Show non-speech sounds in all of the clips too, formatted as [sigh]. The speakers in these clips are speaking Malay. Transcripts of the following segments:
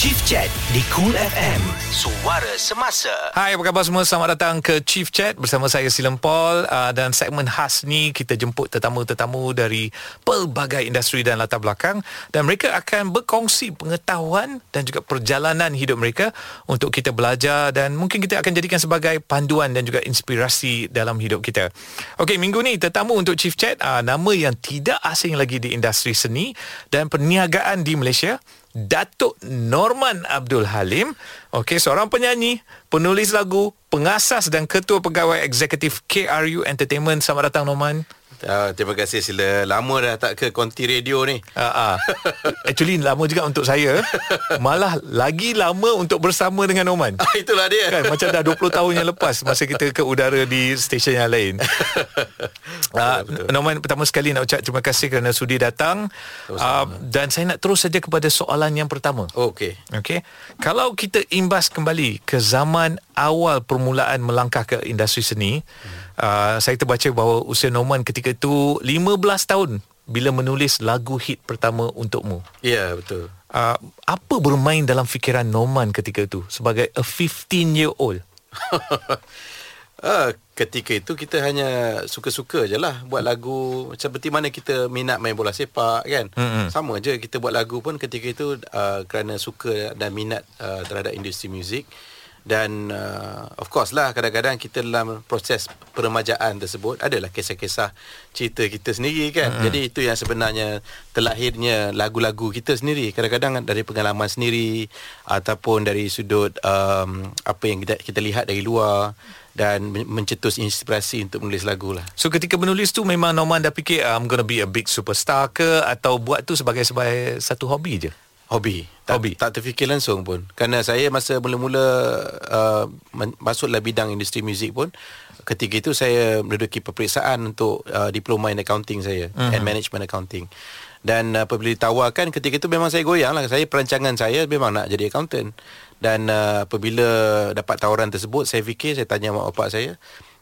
Chief Chat di Cool FM. Suara semasa. Hai, apa khabar semua? Selamat datang ke Chief Chat bersama saya Silam Paul uh, dan segmen khas ni kita jemput tetamu-tetamu dari pelbagai industri dan latar belakang dan mereka akan berkongsi pengetahuan dan juga perjalanan hidup mereka untuk kita belajar dan mungkin kita akan jadikan sebagai panduan dan juga inspirasi dalam hidup kita. Okey, minggu ni tetamu untuk Chief Chat uh, nama yang tidak asing lagi di industri seni dan perniagaan di Malaysia Datuk Norman Abdul Halim Okey, seorang penyanyi, penulis lagu, pengasas dan ketua pegawai eksekutif KRU Entertainment. Selamat datang Norman. Uh, terima kasih Sila. Lama dah tak ke konti radio ni? Uh, uh. Actually lama juga untuk saya. Malah lagi lama untuk bersama dengan Norman uh, Itulah dia. Kan, Macam dah 20 tahun yang lepas Masa kita ke udara di stesen yang lain. [laughs] Uh, Norman pertama sekali nak ucap terima kasih kerana sudi datang. Uh, Dan saya nak terus saja kepada soalan yang pertama. Oh, Okay Okay Kalau kita imbas kembali ke zaman awal permulaan melangkah ke industri seni hmm uh, saya terbaca bahawa usia Norman ketika itu 15 tahun bila menulis lagu hit pertama untukmu. Ya, yeah, betul. Uh, apa bermain dalam fikiran Norman ketika itu sebagai a 15 year old? Uh, [laughs] ketika itu kita hanya suka-suka je lah buat lagu seperti mana kita minat main bola sepak kan mm-hmm. sama je kita buat lagu pun ketika itu uh, kerana suka dan minat uh, terhadap industri muzik dan uh, of course lah kadang-kadang kita dalam proses peremajaan tersebut adalah kisah-kisah cerita kita sendiri kan mm-hmm. jadi itu yang sebenarnya terlahirnya lagu-lagu kita sendiri kadang-kadang dari pengalaman sendiri ataupun dari sudut um, apa yang kita, kita lihat dari luar dan mencetus inspirasi untuk menulis lagu lah. So ketika menulis tu memang Norman dah fikir I'm gonna be a big superstar ke atau buat tu sebagai sebagai satu hobi je? Hobi. Tak, Hobi. Tak terfikir langsung pun. Kerana saya masa mula-mula uh, masuklah bidang industri muzik pun, ketika itu saya menduduki peperiksaan untuk uh, diploma in accounting saya. Uh-huh. And management accounting. Dan uh, apabila ditawarkan, ketika itu memang saya goyang lah. Saya perancangan saya memang nak jadi accountant. Dan uh, apabila dapat tawaran tersebut, saya fikir, saya tanya mak bapak saya,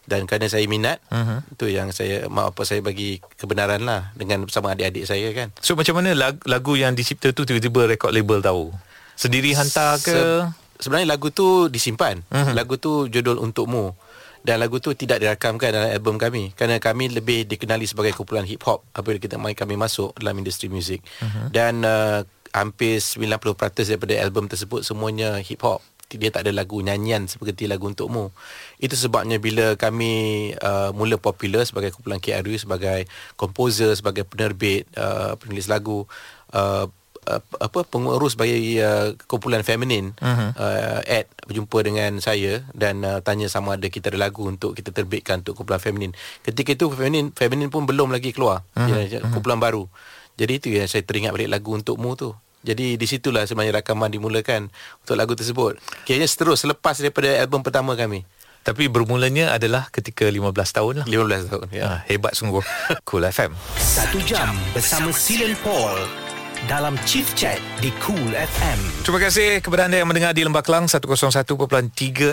dan kerana saya minat uh-huh. itu yang saya mak apa saya bagi kebenaran lah dengan bersama adik-adik saya kan. So macam mana lagu, lagu yang dicipta tu tiba-tiba record label tahu? Sendiri hantar ke? Se- sebenarnya lagu tu disimpan. Uh-huh. lagu tu judul untukmu. Dan lagu tu tidak dirakamkan dalam album kami. Kerana kami lebih dikenali sebagai kumpulan hip hop apabila kita mai kami masuk dalam industri muzik. Uh-huh. dan uh, hampir 90% daripada album tersebut semuanya hip hop dia tak ada lagu nyanyian seperti lagu untukmu. Itu sebabnya bila kami uh, mula popular sebagai kumpulan KRU sebagai komposer, sebagai penerbit, uh, penulis lagu, uh, uh, apa pengurus bagi uh, kumpulan feminin uh-huh. uh, Ed berjumpa dengan saya dan uh, tanya sama ada kita ada lagu untuk kita terbitkan untuk kumpulan feminin. Ketika itu feminin feminin pun belum lagi keluar. Uh-huh. Ya, kumpulan uh-huh. baru. Jadi itu yang saya teringat balik lagu untukmu tu. Jadi di situlah sebenarnya rakaman dimulakan untuk lagu tersebut. Kayaknya seterus selepas daripada album pertama kami. Tapi bermulanya adalah ketika 15 tahun lah. 15 tahun, ya. Ha, hebat sungguh. cool FM. Satu jam bersama Silen Paul dalam Chief Chat di Cool FM. Terima kasih kepada anda yang mendengar di Lembah Kelang 101.3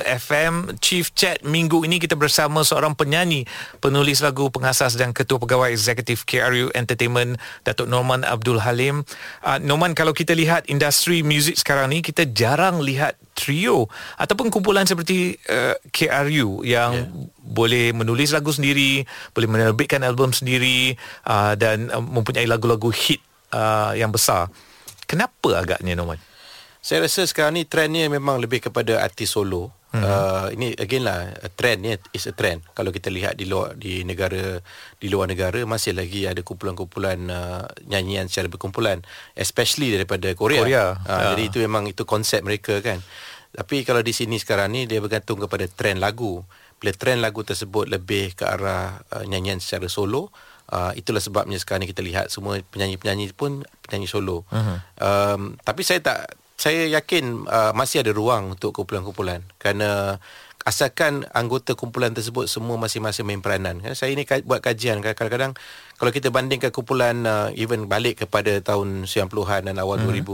FM. Chief Chat minggu ini kita bersama seorang penyanyi, penulis lagu, pengasas dan ketua pegawai eksekutif KRU Entertainment, Datuk Norman Abdul Halim. Uh, Norman, kalau kita lihat industri muzik sekarang ni, kita jarang lihat trio ataupun kumpulan seperti uh, KRU yang yeah. boleh menulis lagu sendiri, boleh menerbitkan album sendiri uh, dan uh, mempunyai lagu-lagu hit uh, yang besar. Kenapa agaknya Norman? Saya rasa sekarang ni trendnya memang lebih kepada artis solo. Mm-hmm. Uh, ini again lah trend ni is a trend. Kalau kita lihat di luar di negara di luar negara masih lagi ada kumpulan-kumpulan uh, nyanyian secara berkumpulan, especially daripada Korea. Korea. Uh, uh. Jadi itu memang itu konsep mereka kan. Tapi kalau di sini sekarang ni dia bergantung kepada trend lagu. Bila trend lagu tersebut lebih ke arah uh, nyanyian secara solo, uh, itulah sebabnya sekarang ni kita lihat semua penyanyi-penyanyi pun penyanyi solo. Uh-huh. Um, tapi saya tak saya yakin uh, masih ada ruang untuk kumpulan-kumpulan kerana asalkan anggota kumpulan tersebut semua masing-masing main peranan. Kan saya ini buat kajian kadang-kadang kalau kita bandingkan kumpulan uh, even balik kepada tahun 90-an dan awal uh-huh. 2000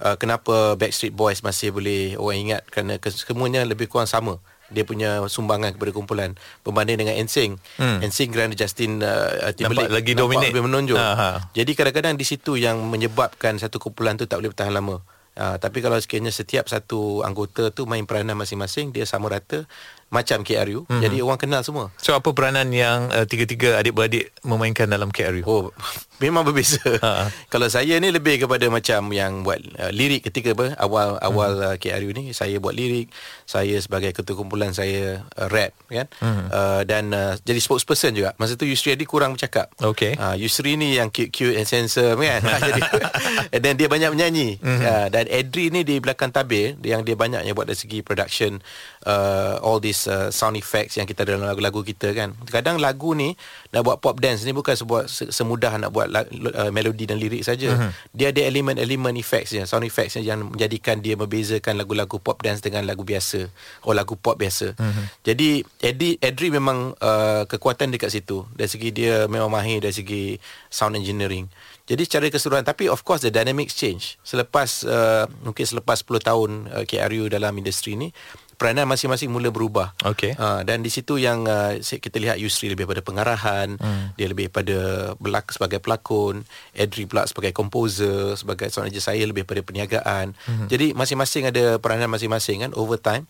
uh, kenapa Backstreet Boys masih boleh orang ingat kerana semuanya lebih kurang sama dia punya sumbangan kepada kumpulan berbanding dengan NSYNC. Hmm. NSYNC kerana Justin uh, Timberlake nampak lagi dominate. lebih menonjol. Aha. Jadi kadang-kadang di situ yang menyebabkan satu kumpulan tu tak boleh bertahan lama. Uh, tapi kalau sekiranya setiap satu anggota tu main peranan masing-masing dia sama rata macam KRU mm-hmm. jadi orang kenal semua. So apa peranan yang uh, tiga-tiga adik-beradik memainkan dalam KRU? Oh [laughs] memang berbeza. Ha. kalau saya ni lebih kepada macam yang buat uh, lirik ketika apa awal awal mm-hmm. uh, KRU ni saya buat lirik, saya sebagai ketua kumpulan saya uh, rap kan. Mm-hmm. Uh, dan uh, jadi spokesperson juga. Masa tu Yusri Adi kurang bercakap. Okay. Uh, Yusri ni yang cute-cute and sensor kan. [laughs] jadi [laughs] dan dia banyak menyanyi. Mm-hmm. Uh, dan Edri ni di belakang tabir yang dia banyaknya buat dari segi production uh, all this uh, sound effects yang kita ada dalam lagu-lagu kita kan. Kadang lagu ni nak buat pop dance ni bukan sebuah semudah nak buat uh, melodi dan lirik saja. Uh-huh. Dia ada elemen-elemen effects dia, sound effects yang menjadikan dia membezakan lagu-lagu pop dance dengan lagu biasa. Oh lagu pop biasa. Uh-huh. Jadi Edri Edri memang uh, kekuatan dekat situ. Dari segi dia memang mahir dari segi sound engineering. Jadi secara keseluruhan tapi of course the dynamics change. Selepas uh, mungkin selepas 10 tahun uh, KRU dalam industri ni peranan masing-masing mula berubah. Okay. Uh, dan di situ yang uh, kita lihat Yusri lebih pada pengarahan, hmm. dia lebih pada belak sebagai pelakon, Edri pula sebagai komposer, sebagai engineer saya lebih pada perniagaan. Hmm. Jadi masing-masing ada peranan masing-masing kan over time.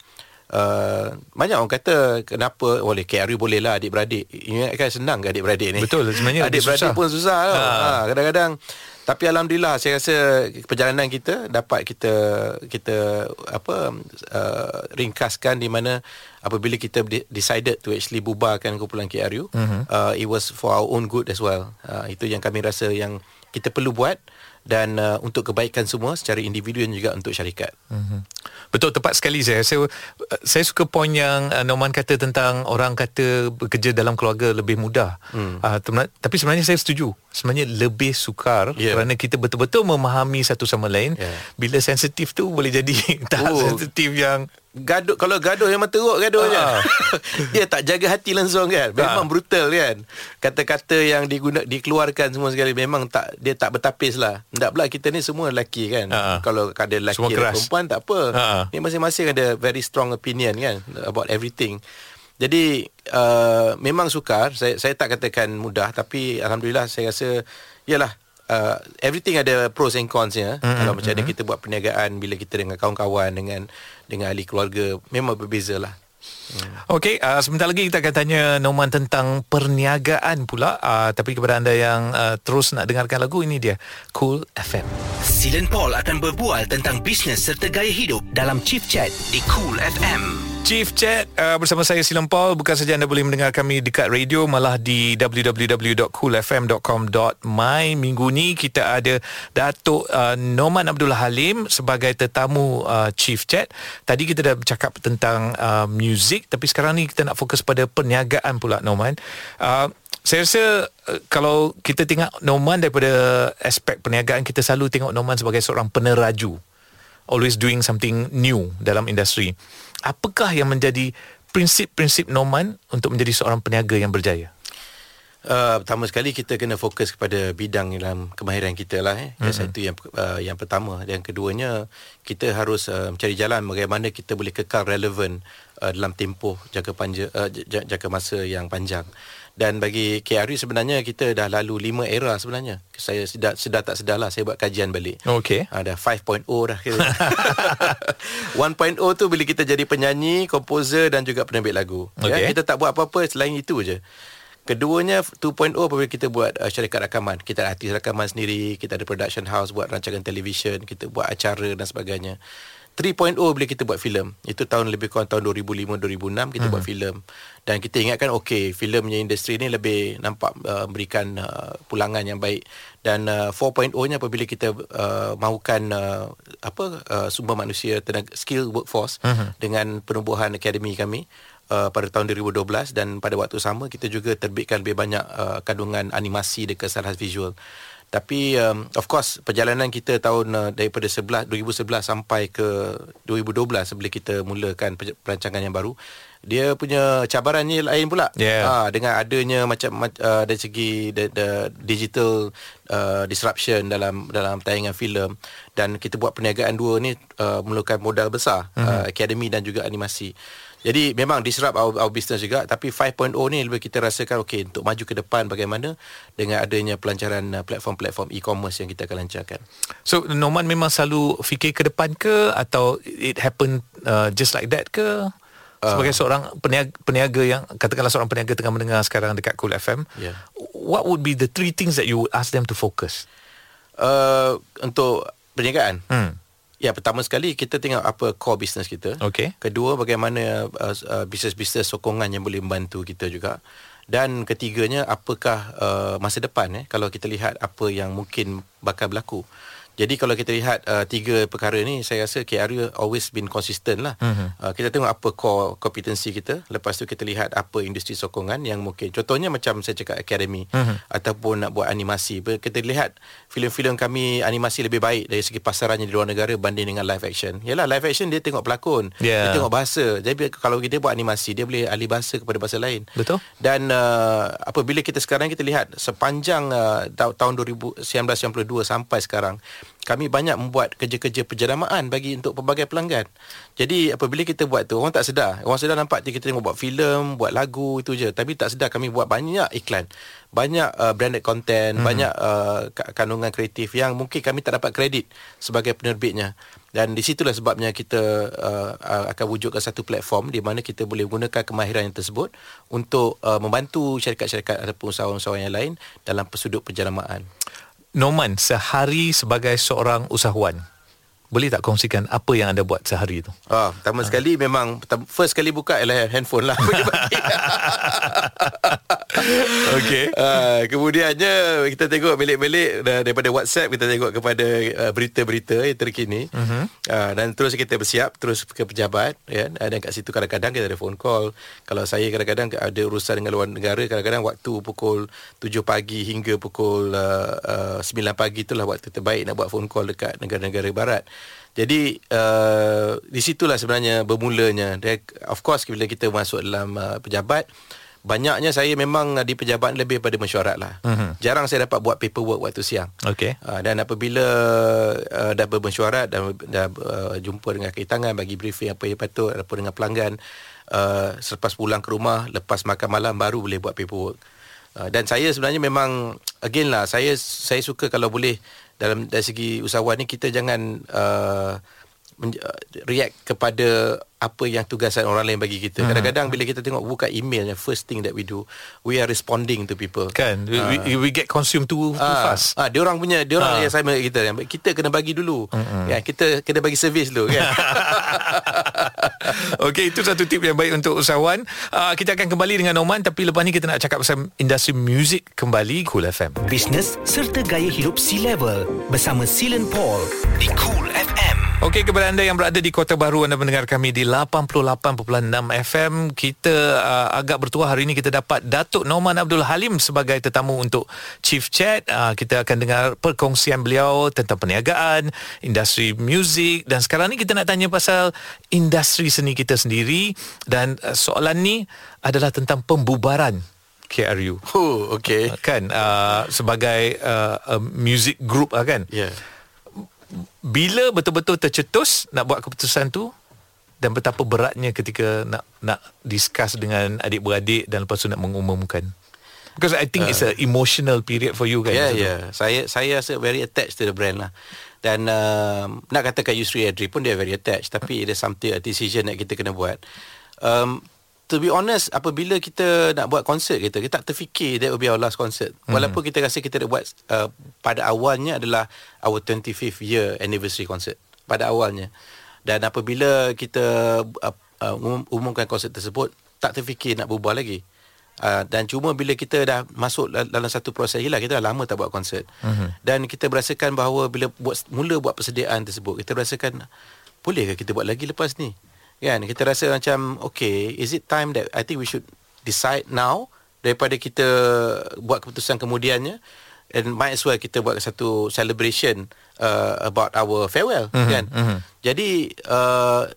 Uh, banyak orang kata kenapa boleh KRU boleh lah adik-beradik ingatkan senang ke adik-beradik ni betul sebenarnya [laughs] adik-beradik pun susah ha. Ha, kadang-kadang tapi alhamdulillah saya rasa perjalanan kita dapat kita kita apa uh, ringkaskan di mana apabila kita decided to actually bubarkan kumpulan KRU uh-huh. uh, it was for our own good as well. Uh, itu yang kami rasa yang kita perlu buat dan uh, untuk kebaikan semua secara individu dan juga untuk syarikat. Uh-huh. Betul tepat sekali saya. Saya saya suka poin yang uh, Norman kata tentang orang kata bekerja dalam keluarga lebih mudah. Hmm. Uh, tapi sebenarnya saya setuju. Sebenarnya lebih sukar yeah. kerana kita betul-betul memahami satu sama lain. Yeah. Bila sensitif tu boleh jadi [laughs] tak oh. sensitif yang gaduh kalau gaduh memang teruk gaduhnya. Uh. [laughs] dia tak jaga hati langsung kan. Memang uh. brutal kan. Kata-kata yang diguna dikeluarkan semua sekali memang tak dia tak bertapis lah. Tak pula kita ni semua lelaki kan. Uh. Kalau ada lelaki dan perempuan tak apa. Uh. Ni masing-masing ada very strong opinion kan about everything. Jadi uh, memang sukar. Saya saya tak katakan mudah tapi alhamdulillah saya rasa yalah uh, everything ada pros and cons ya. Mm-hmm. Kalau macam mm-hmm. kita buat perniagaan bila kita dengan kawan-kawan dengan dengan ahli keluarga memang berbeza lah. Hmm. Okey, uh, sebentar lagi kita akan tanya Noman tentang perniagaan pula. Uh, tapi kepada anda yang uh, terus nak dengarkan lagu ini dia, Cool FM. Silen Paul akan berbual tentang bisnes serta gaya hidup dalam Chief Chat di Cool FM. Chief Chat uh, bersama saya Silam Paul. Bukan saja anda boleh mendengar kami dekat radio malah di www.coolfm.com.my minggu ni kita ada Datuk uh, Noman Abdul Halim sebagai tetamu uh, Chief Chat. Tadi kita dah bercakap tentang uh, music tapi sekarang ni kita nak fokus pada perniagaan pula Noman. Uh, saya rasa uh, kalau kita tengok Noman daripada aspek perniagaan kita selalu tengok Noman sebagai seorang peneraju always doing something new dalam industri apakah yang menjadi prinsip-prinsip Norman untuk menjadi seorang peniaga yang berjaya? Uh, pertama sekali kita kena fokus kepada bidang dalam kemahiran kita lah eh. Mm-hmm. Satu yang uh, yang pertama dan keduanya kita harus uh, mencari jalan bagaimana kita boleh kekal relevan uh, dalam tempoh jangka panjang uh, jangka masa yang panjang. Dan bagi KRU sebenarnya kita dah lalu lima era sebenarnya. Saya sedar, sedar tak sedar lah saya buat kajian balik. Okay. Ada 5.0 dah kira. [laughs] 1.0 tu bila kita jadi penyanyi, komposer dan juga penerbit lagu. Okay. Ya, kita tak buat apa-apa selain itu je. Keduanya 2.0 apabila kita buat uh, syarikat rakaman. Kita ada artis rakaman sendiri, kita ada production house buat rancangan televisyen, kita buat acara dan sebagainya. 3.0 bila kita buat filem itu tahun lebih kurang tahun 2005 2006 kita hmm. buat filem dan kita ingatkan okey filemnya industri ni lebih nampak uh, memberikan uh, pulangan yang baik dan uh, 4.0 nya apabila kita uh, mahukan uh, apa uh, sumber manusia tenaga skill workforce hmm. dengan penubuhan akademi kami Uh, pada tahun 2012 dan pada waktu sama kita juga terbitkan lebih banyak uh, kandungan animasi dekat salah visual tapi um, of course perjalanan kita tahun uh, daripada 11 2011 sampai ke 2012 sebelum kita mulakan perancangan yang baru dia punya cabarannya lain pula. Yeah. Ah, dengan adanya macam uh, dari segi the, the digital uh, disruption dalam dalam tayangan filem dan kita buat perniagaan dua ni uh, memerlukan modal besar, mm-hmm. uh, akademi dan juga animasi. Jadi memang disrupt our, our business juga tapi 5.0 ni lebih kita rasakan okey untuk maju ke depan bagaimana dengan adanya pelancaran uh, platform-platform e-commerce yang kita akan lancarkan. So Norman memang selalu fikir ke depan ke atau it happen uh, just like that ke? Sebagai uh, seorang peniaga, peniaga yang katakanlah seorang peniaga tengah mendengar sekarang dekat Cool FM, Yeah. what would be the three things that you would ask them to focus? Uh, untuk perniagaan. Hmm. Ya, pertama sekali kita tengok apa core business kita. Okey. Kedua, bagaimana uh, uh, bisnes-bisnes sokongan yang boleh membantu kita juga. Dan ketiganya, apakah uh, masa depan eh kalau kita lihat apa yang mungkin bakal berlaku. Jadi kalau kita lihat uh, tiga perkara ni saya rasa KRU always been consistent lah. Mhm. Mm-hmm. Uh, kita tengok apa core kompetensi kita, lepas tu kita lihat apa industri sokongan yang mungkin contohnya macam saya cakap academy Mhm. mm-hmm. ataupun nak buat animasi. Kita lihat filem-filem kami animasi lebih baik dari segi pasarannya di luar negara banding dengan live action. Yalah live action dia tengok pelakon, Yeah. dia tengok bahasa. Jadi kalau kita buat animasi dia boleh ahli bahasa kepada bahasa lain. Betul. Dan uh, apabila kita sekarang kita lihat sepanjang uh, ta- tahun 2000 1992 sampai sekarang kami banyak membuat kerja-kerja penjeramaan bagi untuk pelbagai pelanggan. Jadi apabila kita buat tu orang tak sedar. Orang sedar nampak kita tengok buat filem, buat lagu itu je. Tapi tak sedar kami buat banyak iklan. Banyak uh, branded content, hmm. banyak uh, ka- kandungan kreatif yang mungkin kami tak dapat kredit sebagai penerbitnya. Dan di situlah sebabnya kita uh, uh, akan wujudkan satu platform di mana kita boleh gunakan kemahiran yang tersebut untuk uh, membantu syarikat-syarikat ataupun usahawan-usahawan yang lain dalam sudut penjaramaan. Norman sehari sebagai seorang usahawan boleh tak kongsikan apa yang anda buat sehari itu? Ah, pertama sekali memang first kali buka ialah handphone lah. [laughs] [laughs] [laughs] Okey. Uh, kemudiannya kita tengok belik-belik dah- daripada WhatsApp kita tengok kepada uh, berita-berita yang terkini. Uh-huh. Uh, dan terus kita bersiap terus ke pejabat ya dan kat situ kadang-kadang kita ada phone call. Kalau saya kadang-kadang ada urusan dengan luar negara kadang-kadang waktu pukul 7 pagi hingga pukul uh, uh, 9 pagi itulah waktu terbaik nak buat phone call dekat negara-negara barat. Jadi uh, di situlah sebenarnya bermulanya. Dan of course bila kita masuk dalam uh, pejabat banyaknya saya memang di pejabat lebih pada mesyuarat lah. Uh-huh. Jarang saya dapat buat paperwork waktu siang. Okey. Uh, dan apabila uh, dah bermesyuarat dan dah uh, jumpa dengan kaitangan bagi briefing apa yang patut ataupun dengan pelanggan uh, selepas pulang ke rumah lepas makan malam baru boleh buat paperwork. Uh, dan saya sebenarnya memang again lah saya saya suka kalau boleh dalam dari segi usahawan ni kita jangan uh, men- uh, react kepada apa yang tugasan orang lain bagi kita. Kadang-kadang bila kita tengok buka email yang first thing that we do, we are responding to people. Kan we, we, we get consumed too, too Ah, fast. ah, dia orang punya, dia orang yang sama dengan kita. Kita kena bagi dulu. Mm-hmm. Ya, kita kena bagi servis dulu kan. [laughs] Okey, itu satu tip yang baik untuk usahawan. Uh, kita akan kembali dengan Norman tapi lepas ni kita nak cakap pasal industri muzik kembali Cool FM. Bisnes serta gaya hidup C-Level bersama Silen Paul di Cool FM. Okey, kepada anda yang berada di Kota Baru anda mendengar kami di 88.6 FM. Kita uh, agak bertuah hari ini kita dapat Datuk Norman Abdul Halim sebagai tetamu untuk Chief Chat. Uh, kita akan dengar perkongsian beliau tentang perniagaan, industri muzik dan sekarang ni kita nak tanya pasal industri seni kita sendiri dan uh, soalan ni adalah tentang pembubaran KRU. oh, okay. Kan uh, sebagai uh, uh, music group lah kan Ya. Yeah. Bila betul-betul tercetus nak buat keputusan tu dan betapa beratnya ketika nak nak discuss dengan adik-beradik dan lepas tu nak mengumumkan because i think uh, it's a emotional period for you kan Ya, masa tu. ya. Saya saya rasa very attached to the brand lah. Dan uh, nak katakan Yusri Adri pun dia very attached tapi ada something a decision yang kita kena buat. Um, to be honest apabila kita nak buat konsert kita kita tak terfikir that will be our last concert. Hmm. Walaupun kita rasa kita nak buat uh, pada awalnya adalah our 25th year anniversary concert pada awalnya. Dan apabila kita uh, uh, umum- umumkan konsert tersebut tak terfikir nak berubah lagi. Uh, dan cuma bila kita dah masuk dal- dalam satu proses yelah kita dah lama tak buat konsert. Uh-huh. Dan kita berasakan bahawa bila buat mula buat persediaan tersebut kita berasakan bolehkah kita buat lagi lepas ni? Kan kita rasa macam okay is it time that I think we should decide now daripada kita buat keputusan kemudiannya and might as well kita buat satu celebration uh, about our farewell uh-huh. kan. Uh-huh. Jadi uh,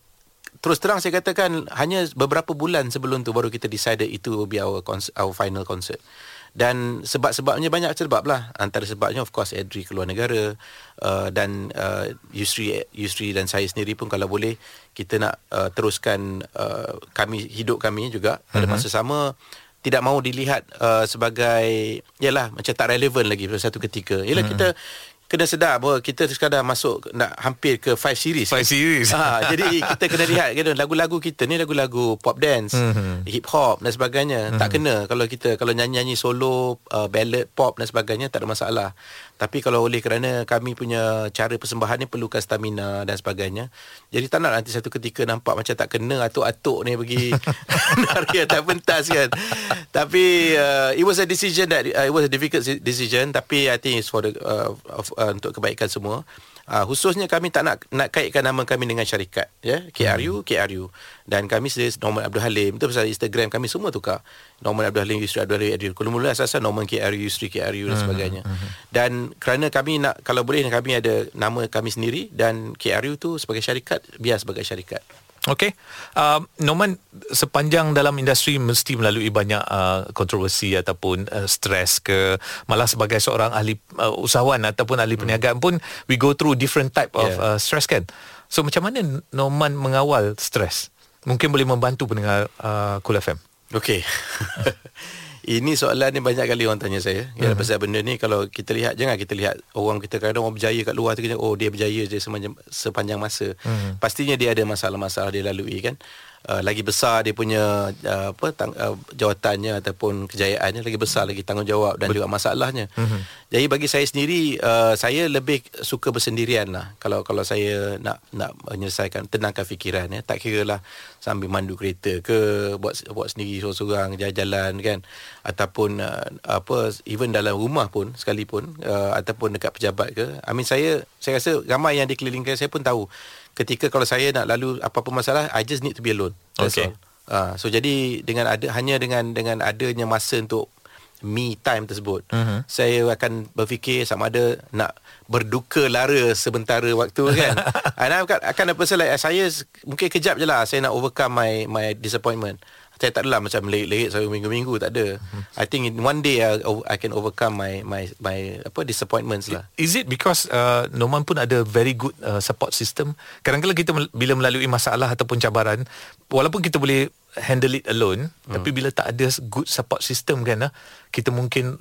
terus terang saya katakan hanya beberapa bulan sebelum tu baru kita decided itu will be our concert, our final concert dan sebab-sebabnya banyak sebab lah antara sebabnya of course Edri keluar negara uh, dan uh, Yusri Yusri dan saya sendiri pun kalau boleh kita nak uh, teruskan uh, kami hidup kami juga pada masa uh-huh. sama tidak mahu dilihat uh, sebagai yalah macam tak relevan lagi pada satu ketika yalah uh-huh. kita kena sedar bahawa kita sekadar masuk nak hampir ke 5 series. 5 series. Ha, jadi kita kena lihat kan lagu-lagu kita ni lagu-lagu pop dance, mm-hmm. hip hop dan sebagainya. Mm-hmm. Tak kena kalau kita kalau nyanyi-nyanyi solo, uh, ballad pop dan sebagainya tak ada masalah. Tapi kalau oleh kerana kami punya cara persembahan ni perlukan stamina dan sebagainya. Jadi tak nak nanti satu ketika nampak macam tak kena atuk-atuk ni pergi [laughs] [laughs] nari atas pentas kan. Tapi uh, it was a decision that uh, it was a difficult decision tapi I think it's for the uh, of, uh, untuk kebaikan semua. Uh, khususnya kami tak nak nak kaitkan nama kami dengan syarikat ya KRU hmm. KRU dan kami sendiri Norman Abdul Halim itu pasal Instagram kami semua tukar Norman Abdul Halim Yusri Abdul Halim Adil mula asas Norman KRU Yusri KRU dan hmm, sebagainya hmm. Hmm. dan kerana kami nak kalau boleh kami ada nama kami sendiri dan KRU tu sebagai syarikat biar sebagai syarikat Okey. Uh, Norman sepanjang dalam industri mesti melalui banyak uh, kontroversi ataupun uh, stres ke malah sebagai seorang ahli uh, usahawan ataupun ahli hmm. perniagaan pun we go through different type of yeah. uh, stress kan. So macam mana Norman mengawal stres? Mungkin boleh membantu pendengar uh, Cool FM. Okey. [laughs] Ini soalan ni banyak kali orang tanya saya. Ya uh-huh. pasal benda ni kalau kita lihat jangan kita lihat orang kita kadang orang berjaya kat luar tu kita oh dia berjaya je sepanjang, sepanjang masa. Uh-huh. Pastinya dia ada masalah-masalah dia lalui kan uh, lagi besar dia punya uh, apa tang, uh, jawatannya ataupun kejayaannya lagi besar lagi tanggungjawab dan juga masalahnya. Mm-hmm. Jadi bagi saya sendiri uh, saya lebih suka bersendirian lah kalau kalau saya nak nak menyelesaikan tenangkan fikiran ya tak kira lah sambil mandu kereta ke buat buat sendiri seorang-seorang jalan-jalan kan ataupun uh, apa even dalam rumah pun sekalipun uh, ataupun dekat pejabat ke. I mean saya saya rasa ramai yang dikelilingkan saya pun tahu ketika kalau saya nak lalu apa-apa masalah I just need to be alone. That's okay. all. Uh, so jadi dengan ada hanya dengan dengan adanya masa untuk me time tersebut uh-huh. saya akan berfikir sama ada nak berduka lara sementara waktu kan [laughs] and I akan, akan apa like, saya mungkin kejap je lah saya nak overcome my my disappointment saya tak adalah macam lerik-lerik sampai minggu-minggu tak ada. Hmm. I think in one day I, I can overcome my my my apa disappointments lah. Is it because uh, Norman pun ada very good uh, support system? Kadang-kadang kita bila melalui masalah ataupun cabaran, walaupun kita boleh handle it alone, hmm. tapi bila tak ada good support system kan, uh, kita mungkin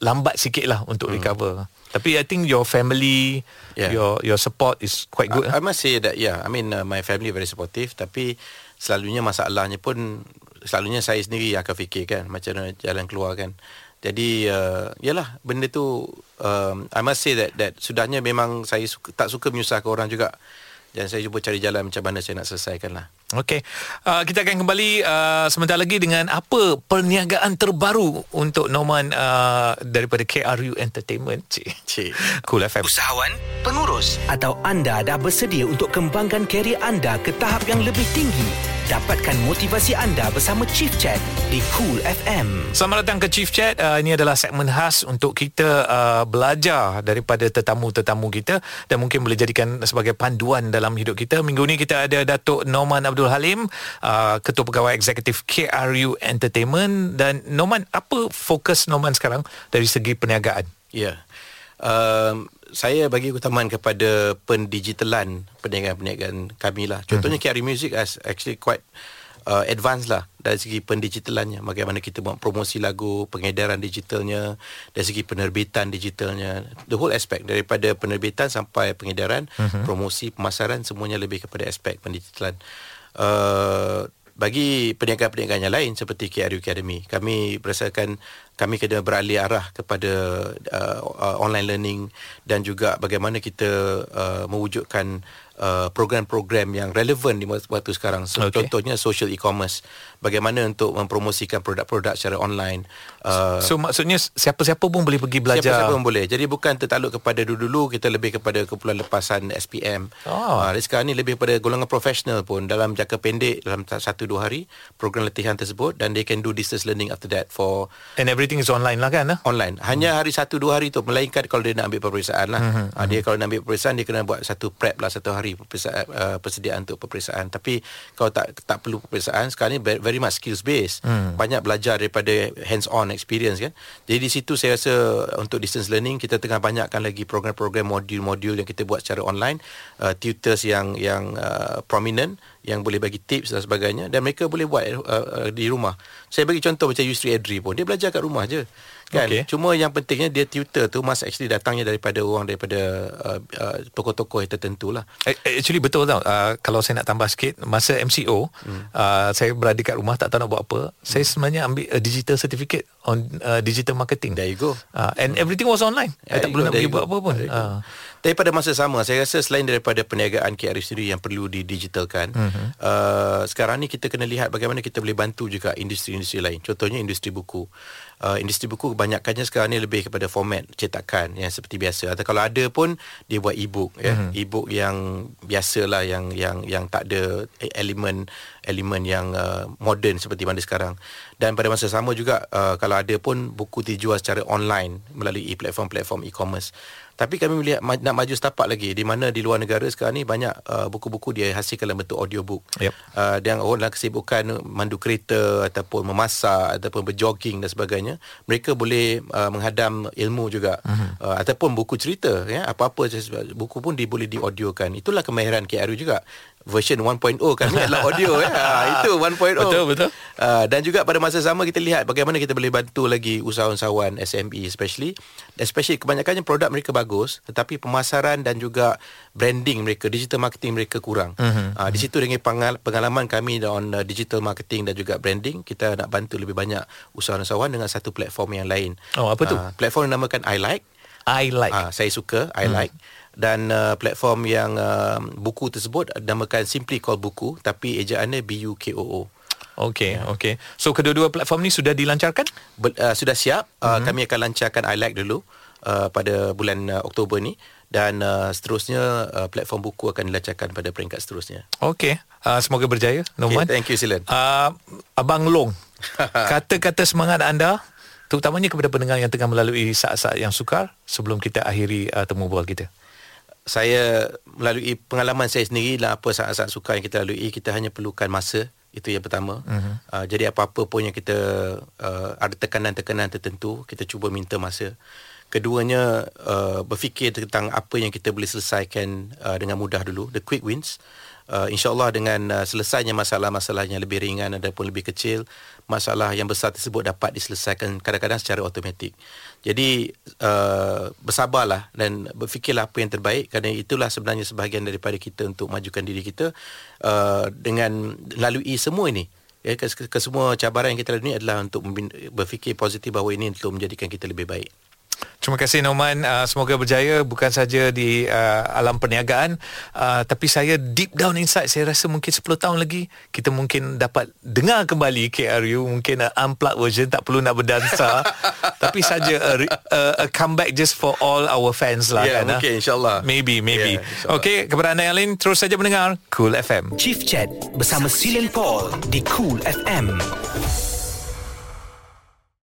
lambat sikit lah untuk hmm. recover. Tapi I think your family, yeah. your your support is quite good. I. I must say that yeah, I mean uh, my family very supportive, tapi selalunya masalahnya pun selalunya saya sendiri yang akan fikirkan macam mana jalan keluar kan. Jadi uh, yalah benda tu um, I must say that that sudahnya memang saya suka, tak suka menyusahkan orang juga. Dan saya cuba cari jalan macam mana saya nak selesaikan lah. Okey. Uh, kita akan kembali uh, sebentar lagi dengan apa perniagaan terbaru untuk Norman uh, daripada KRU Entertainment. Cik. Cik. Cool FM. Usahawan, pengurus atau anda dah bersedia untuk kembangkan kerjaya anda ke tahap yang lebih tinggi? Dapatkan motivasi anda bersama Chief Chat di Cool FM. Selamat datang ke Chief Chat. Uh, ini adalah segmen khas untuk kita uh, belajar daripada tetamu-tetamu kita dan mungkin boleh jadikan sebagai panduan dalam hidup kita. Minggu ini kita ada Datuk Norman Abdul Halim, uh, Ketua Pegawai Eksekutif KRU Entertainment dan Norman, apa fokus Norman sekarang dari segi perniagaan? Ya. Yeah. Um, saya bagi keutamaan kepada pendigitalan perniagaan-perniagaan kami lah. Contohnya mm-hmm. KRI Music as actually quite uh, advanced lah dari segi pendigitalannya. Bagaimana kita buat promosi lagu, pengedaran digitalnya, dari segi penerbitan digitalnya. The whole aspect daripada penerbitan sampai pengedaran, mm-hmm. promosi, pemasaran semuanya lebih kepada aspek pendigitalan. Uh, bagi perniagaan-perniagaan yang lain seperti KRU Academy, kami berdasarkan kami kena beralih arah kepada uh, uh, online learning dan juga bagaimana kita uh, mewujudkan uh, program-program yang relevan di waktu sekarang. So, okay. Contohnya social e-commerce. Bagaimana untuk mempromosikan produk-produk secara online. Uh, so maksudnya siapa-siapa pun boleh pergi belajar? Siapa-siapa pun boleh. Jadi bukan tertakluk kepada dulu-dulu kita lebih kepada kumpulan lepasan SPM. Oh. Uh, sekarang ni lebih kepada golongan profesional pun dalam jangka pendek dalam satu dua hari program latihan tersebut dan they can do distance learning after that for and everything is online lah kan? Online. Hanya hmm. hari satu dua hari tu melainkan kalau dia nak ambil peperiksaan lah. Hmm. Uh, dia kalau nak ambil peperiksaan dia kena buat satu prep lah satu hari peperiksaan, uh, persediaan untuk peperiksaan tapi kalau tak tak perlu peperiksaan sekarang ni very much skills based hmm. banyak belajar daripada hands on experience kan jadi di situ saya rasa untuk distance learning kita tengah banyakkan lagi program-program modul-modul yang kita buat secara online uh, tutors yang yang uh, prominent yang boleh bagi tips dan sebagainya dan mereka boleh buat uh, uh, di rumah. Saya bagi contoh macam Yusri Adri pun dia belajar kat rumah je. Kan? Okay. Cuma yang pentingnya dia tutor tu must actually datangnya daripada orang daripada uh, uh, tokoh-tokoh yang tertentu lah. Actually betul tau. Uh, kalau saya nak tambah sikit masa MCO hmm. uh, saya berada kat rumah tak tahu nak buat apa. Hmm. Saya sebenarnya ambil a digital certificate on uh, digital marketing. There you go. Uh, and hmm. everything was online. There saya tak perlu nak pergi buat apa pun. Tapi pada masa sama saya rasa selain daripada perniagaan KRI sendiri yang perlu didigitalkan uh-huh. uh, sekarang ni kita kena lihat bagaimana kita boleh bantu juga industri-industri lain contohnya industri buku uh, industri buku kebanyakannya sekarang ni lebih kepada format cetakan yang seperti biasa. Atau kalau ada pun dia buat e-book ya. Uh-huh. e-book yang biasalah yang yang yang tak ada elemen elemen yang uh, moden seperti mana sekarang. Dan pada masa sama juga uh, kalau ada pun buku dijual secara online melalui platform-platform e-commerce tapi kami melihat nak maju setapak lagi di mana di luar negara sekarang ni banyak uh, buku-buku dia hasilkan dalam bentuk audiobook. Yep. Uh, dan orang dalam kesibukan mandu kereta ataupun memasak ataupun berjogging dan sebagainya, mereka boleh uh, menghadam ilmu juga. Uh-huh. Uh, ataupun buku cerita ya, apa-apa buku pun dia boleh diaudiokan. Itulah kemahiran KRU juga version 1.0 kan adalah audio ya. Ha, [laughs] itu 1.0. Betul betul. Uh, dan juga pada masa sama kita lihat bagaimana kita boleh bantu lagi usahawan-usahawan SME especially especially kebanyakannya produk mereka bagus tetapi pemasaran dan juga branding mereka digital marketing mereka kurang. Uh-huh. Uh, di situ dengan pengalaman kami dalam uh, digital marketing dan juga branding kita nak bantu lebih banyak usahawan-usahawan dengan satu platform yang lain. Oh apa tu? Uh, platform yang dinamakan I Like. I Like. Uh, saya suka I hmm. Like dan uh, platform yang uh, buku tersebut namakan Simply Call Buku tapi ejaannya B U K O O. Okey, yeah. okey. So kedua-dua platform ni sudah dilancarkan? Be, uh, sudah siap. Uh, mm-hmm. Kami akan lancarkan I Like dulu uh, pada bulan uh, Oktober ni dan uh, seterusnya uh, platform buku akan dilancarkan pada peringkat seterusnya. Okey. Uh, semoga berjaya, Norman. Okay, thank you Silan. Uh, Abang Long. [laughs] kata-kata semangat anda terutamanya kepada pendengar yang tengah melalui saat-saat yang sukar sebelum kita akhiri uh, temu bual kita saya melalui pengalaman saya sendiri lah apa saat-saat suka yang kita lalui kita hanya perlukan masa. Itu yang pertama. Uh-huh. uh, jadi apa-apa pun yang kita uh, ada tekanan-tekanan tertentu kita cuba minta masa. Keduanya uh, berfikir tentang apa yang kita boleh selesaikan uh, dengan mudah dulu. The quick wins uh, insyaallah dengan uh, selesainya masalah-masalah yang lebih ringan ataupun lebih kecil masalah yang besar tersebut dapat diselesaikan kadang-kadang secara automatik. Jadi uh, bersabarlah dan berfikirlah apa yang terbaik kerana itulah sebenarnya sebahagian daripada kita untuk majukan diri kita uh, dengan lalui semua ini. Ya ke, ke, semua cabaran yang kita lalui adalah untuk berfikir positif bahawa ini untuk menjadikan kita lebih baik Terima kasih Norman uh, Semoga berjaya. Bukan saja di uh, alam perniagaan uh, Tapi saya deep down inside Saya rasa mungkin 10 tahun lagi Kita mungkin dapat dengar kembali KRU Mungkin uh, unplugged version Tak perlu nak berdansa. [laughs] Tapi saja a, a, a comeback just for all our fans lah yeah, kan, Mungkin insyaAllah. Maybe, maybe. Yeah, Okay, kepada anda yang lain Terus saja mendengar Cool FM Chief Chat bersama Silen Paul Di Cool FM